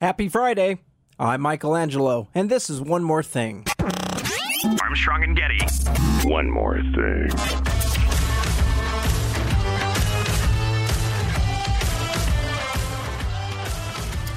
Happy Friday. I'm Michael Angelo, and this is One More Thing. Armstrong and Getty. One more thing.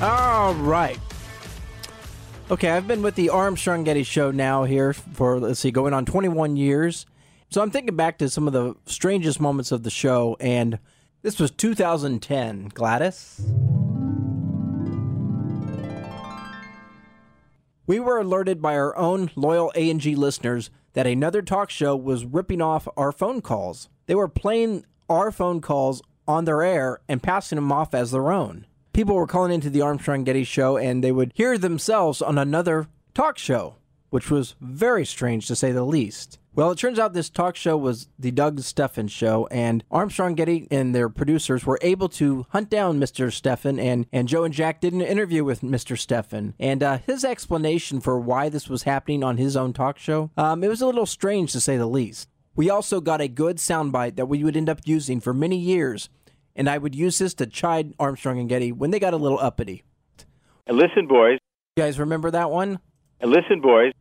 All right. Okay, I've been with the Armstrong Getty show now here for, let's see, going on 21 years. So I'm thinking back to some of the strangest moments of the show, and this was 2010. Gladys? We were alerted by our own loyal A&G listeners that another talk show was ripping off our phone calls. They were playing our phone calls on their air and passing them off as their own. People were calling into the Armstrong Getty show and they would hear themselves on another talk show, which was very strange to say the least. Well, it turns out this talk show was the Doug Stephan show, and Armstrong Getty and their producers were able to hunt down Mr. Stephan, and, and Joe and Jack did an interview with Mr. Stephan. And uh, his explanation for why this was happening on his own talk show, um, it was a little strange to say the least. We also got a good soundbite that we would end up using for many years, and I would use this to chide Armstrong and Getty when they got a little uppity. And listen, boys. You guys remember that one? And listen, boys.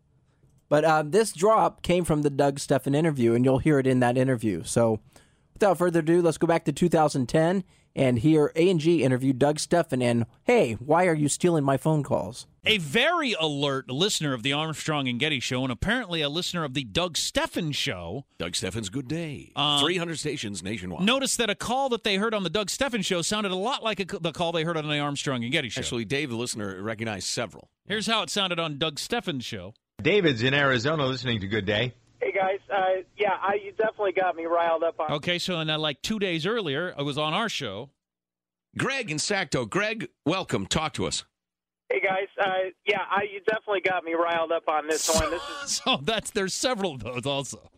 But uh, this drop came from the Doug Stephan interview, and you'll hear it in that interview. So, without further ado, let's go back to 2010 and hear A and G interview Doug Stephan. And hey, why are you stealing my phone calls? A very alert listener of the Armstrong and Getty show, and apparently a listener of the Doug Stephan show. Doug Stephan's Good Day. Um, 300 stations nationwide. Notice that a call that they heard on the Doug Stephan show sounded a lot like a, the call they heard on the Armstrong and Getty show. Actually, Dave, the listener, recognized several. Here's how it sounded on Doug Stephan's show. David's in Arizona listening to Good Day. Hey guys, uh, yeah, I, you definitely got me riled up on. Okay, so and uh, like two days earlier, I was on our show. Greg in Sacto. Greg, welcome. Talk to us. Hey guys, uh, yeah, I, you definitely got me riled up on this one. This is So that's there's several of those also.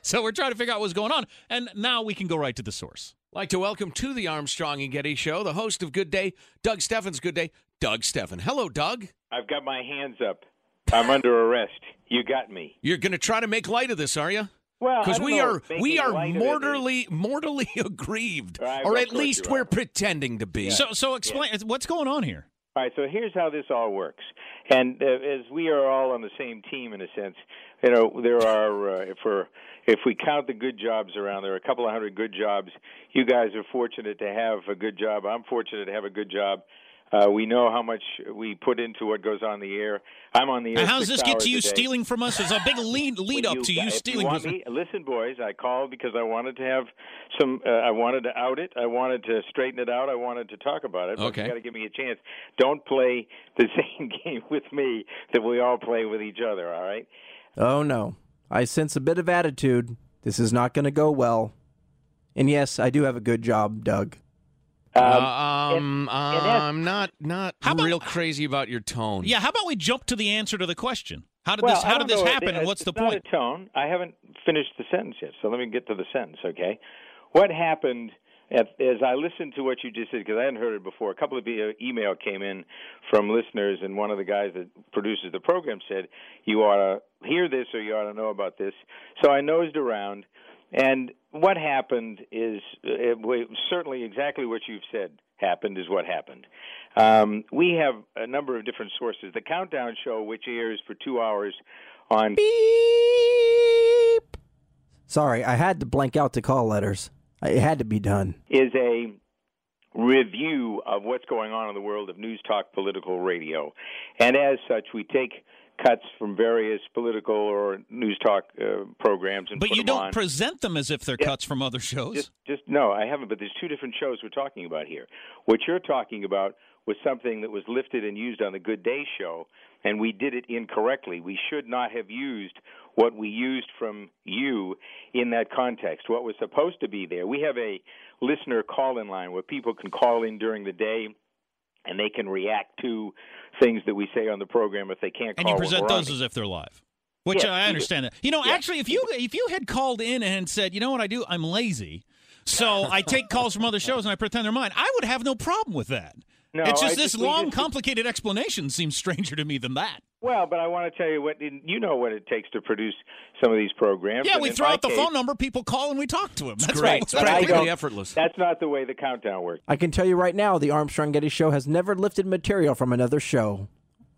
So we're trying to figure out what's going on, and now we can go right to the source. Like to welcome to the Armstrong and Getty show the host of Good Day, Doug Stephan's Good Day, Doug Stephan. Hello, Doug. I've got my hands up. I'm under arrest. You got me. You're going to try to make light of this, are you? Well, because don't we know are we are light of it mortally mortally aggrieved, Right, or at least we're are. pretending to be. So so explain what's going on here. All right, so here's how this all works. And uh, as we are all on the same team in a sense, you know, there are uh, if we're if we count the good jobs around, there are a couple of hundred good jobs. You guys are fortunate to have a good job. I'm fortunate to have a good job. Uh, we know how much we put into what goes on the air. I'm on the air. And how does this get to you a stealing from us? There's a big lead lead Well, up to you stealing. You from- me, listen, boys. I called because I wanted to have some. Uh, I wanted to out it. I wanted to straighten it out. I wanted to talk about it. But Okay. you got to give me a chance. Don't play the same game with me that we all play with each other. All right. Oh no. I sense a bit of attitude. This is not going to go well. And yes, I do have a good job, Doug. Um, um, and- and I'm not not How about- real crazy about your tone. yeah, how about we jump to the answer to the question? How did well, this how did this know. happen It- and what's it's the not point? a tone. I haven't finished the sentence yet, so let me get to the sentence. Okay. What happened? As I listened to what you just said, because I hadn't heard it before, a couple of email came in from listeners, and one of the guys that produces the program said, "You ought to hear this, or you ought to know about this." So I nosed around, and what happened is uh, certainly exactly what you've said happened is what happened. Um, we have a number of different sources. The Countdown Show, which airs for two hours on Beep. Sorry, I had to blank out the call letters. It had to be done. is a review of what's going on in the world of news talk political radio. And as such, we take cuts from various political or news talk uh, programs and But you don't on. present them as if they're Yeah. cuts from other shows. Just, just no, I haven't. But there's two different shows we're talking about here. What you're talking about was something that was lifted and used on the Good Day show, and we did it incorrectly. We should not have used what we used from you in that context. What was supposed to be there. We have a listener call-in line where people can call in during the day. And they can react to things that we say on the program if they can't and you present those as if they're live. Which I understand that. You know, Yeah. actually if you if you had called in and said, "You know what I do? I'm lazy." So I take calls from other shows and I pretend they're mine. I would have no problem with that. No, it's I just this just- long, just- complicated explanation seems stranger to me than that. Well, but I want to tell you what you know what it takes to produce some of these programs. Yeah, and we throw out the case- phone number, people call, and we talk to them. That's great. right. It's But I practically effortless. That's not the way the countdown works. I can tell you right now, the Armstrong Getty Show has never lifted material from another show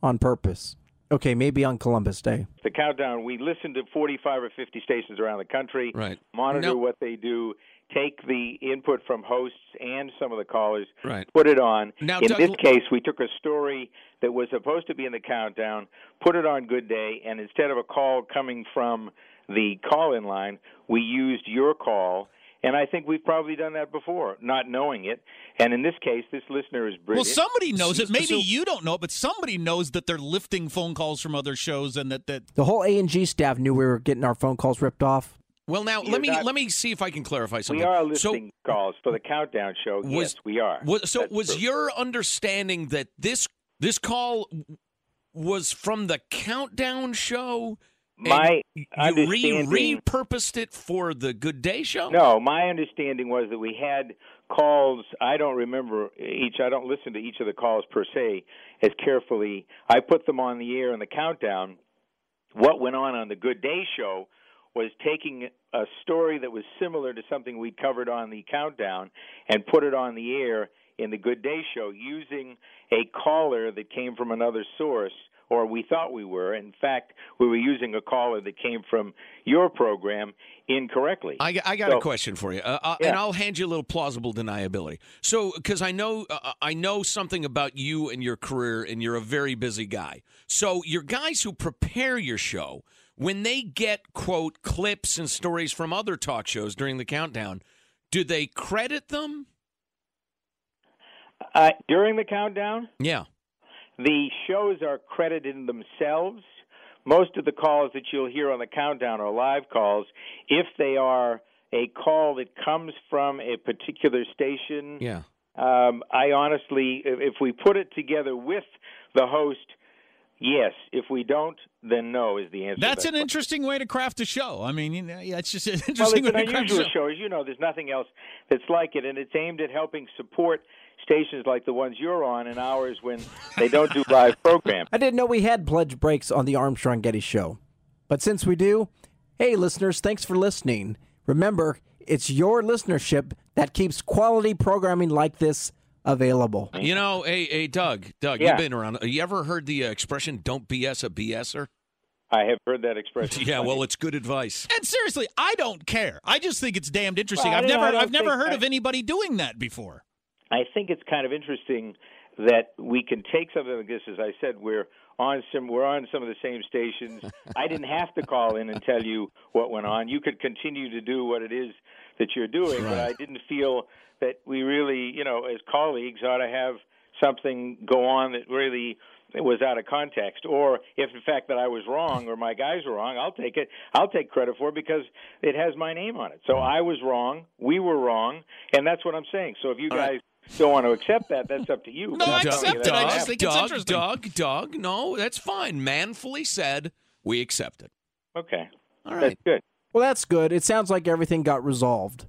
on purpose. Okay, maybe on Columbus Day. The countdown. We listen to 45 or 50 stations around the country. Right. Monitor No. what they do. Take the input from hosts and some of the callers. Right. Put it on. Now, in Doug- this case, we took a story that was supposed to be in the countdown, put it on Good Day, and instead of a call coming from the call-in line, we used your call. And I think we've probably done that before, not knowing it. And in this case, this listener is brilliant. Well, somebody knows it. Maybe So- you don't know it, but somebody knows that they're lifting phone calls from other shows and that, that The whole A and G staff knew we were getting our phone calls ripped off. Well, now You're let me not- let me see if I can clarify something. we are So- listening calls for the countdown show. Was- yes, we are. Was, so That's was true. your understanding that this this call was from the countdown show? and My you re repurposed it for the Good Day show. No, my understanding was that we had calls. I don't remember each. I don't listen to each of the calls per se as carefully. I put them on the air in the countdown. What went on on the Good Day show was taking a story that was similar to something we'd covered on the countdown and put it on the air in the Good Day show using a caller that came from another source or we thought we were. In fact, we were using a caller that came from your program incorrectly. I, I got So- a question for you, uh, uh, Yeah. and I'll hand you a little plausible deniability. So, because I know uh, I know something about you and your career, and you're a very busy guy. So, your guys who prepare your show, when they get quote clips and stories from other talk shows during the countdown, do they credit them? Uh, during the countdown, Yeah. the shows are credited themselves. Most of the calls that you'll hear on the countdown are live calls. If they are a call that comes from a particular station, Yeah. um, I honestly, if if we put it together with the host, yes. If we don't, then no is the answer. that's that an interesting way to craft a show. I mean, you know, yeah, it's just an Well, interesting it's an way to craft a show. show. As you know, there's nothing else that's like it, and it's aimed at helping support stations like the ones you're on in hours when they don't do live programs. I didn't know we had pledge breaks on the Armstrong Getty Show. But since we do, hey, listeners, thanks for listening. Remember, it's your listenership that keeps quality programming like this available. You know, hey, hey, Doug, Doug, Yeah. you've been around. You ever heard the uh, expression "Don't BS a BSer"? I have heard that expression. Yeah, well, it's good advice. And seriously, I don't care. I just think it's damned interesting. Well, I I've never, don't I've never heard I- of anybody doing that before. I think it's kind of interesting that we can take something like this. As I said, we're on some we're on some of the same stations. I didn't have to call in and tell you what went on. You could continue to do what it is that you're doing, but I didn't feel that we really, you know, as colleagues ought to have something go on that really was out of context or if in fact that I was wrong or my guys were wrong, I'll take it. I'll take credit for it because it has my name on it. So I was wrong, we were wrong, and that's what I'm saying. So if you guys don't want to accept that, that's up to you. No, I accept it. I just happened. think it's interesting. Doug, Doug, no, that's fine. Manfully said, we accept it. Okay. All right. That's good. Well, that's good. It sounds like everything got resolved.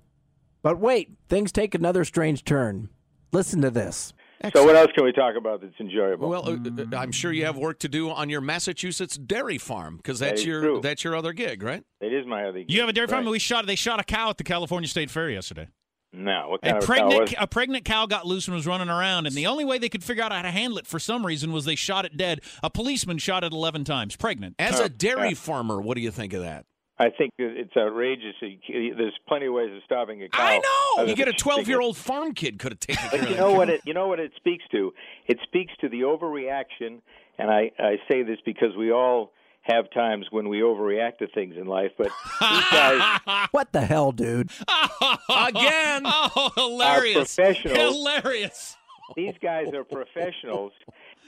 But wait, things take another strange turn. Listen to this. So what else can we talk about that's enjoyable? Well, uh, uh, I'm sure you have work to do on your Massachusetts dairy farm because that's is your true. that's your other gig, right? it is my other. Gig. You have a dairy farm. Right. We shot. They shot a cow at the California State Fair yesterday. No, what A kind of cow pregnant, was? a pregnant cow got loose and was running around, and the only way they could figure out how to handle it for some reason was they shot it dead. A policeman shot it 11 times. Pregnant. As Oh, a dairy yeah. farmer, what do you think of that? I think it's outrageous. There's plenty of ways of stopping a cow. I know. You get a 12 year old farm kid could have taken care But of you that know cow. what it you know what it speaks to? It speaks to the overreaction and I, I say this because we all have times when we overreact to things in life, but these guys What the hell, dude? Again. Oh, hilarious. professionals. Hilarious. these guys are professionals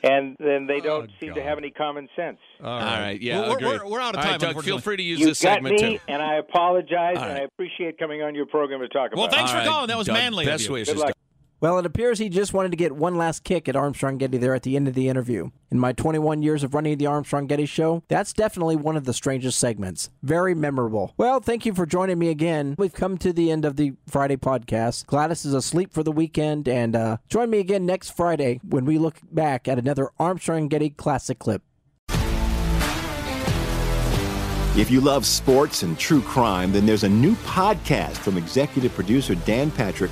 and then they oh, don't seem to have any common sense. All right, yeah, We're- agreed. we're- we're out of time, right, Doug, feel free to use You this got segment me too. and I apologize All and. I appreciate coming on your program to talk about. Well, thanks it. for All right, calling. That was Doug, manly of Best you. wishes. Well, it appears he just wanted to get one last kick at Armstrong Getty there at the end of the interview. In my 21 years of running the Armstrong Getty show, that's definitely one of the strangest segments. Very memorable. Well, thank you for joining me again. We've come to the end of the Friday podcast. Gladys is asleep for the weekend, and uh, join me again next Friday when we look back at another Armstrong Getty classic clip. If you love sports and true crime, then there's a new podcast from executive producer Dan Patrick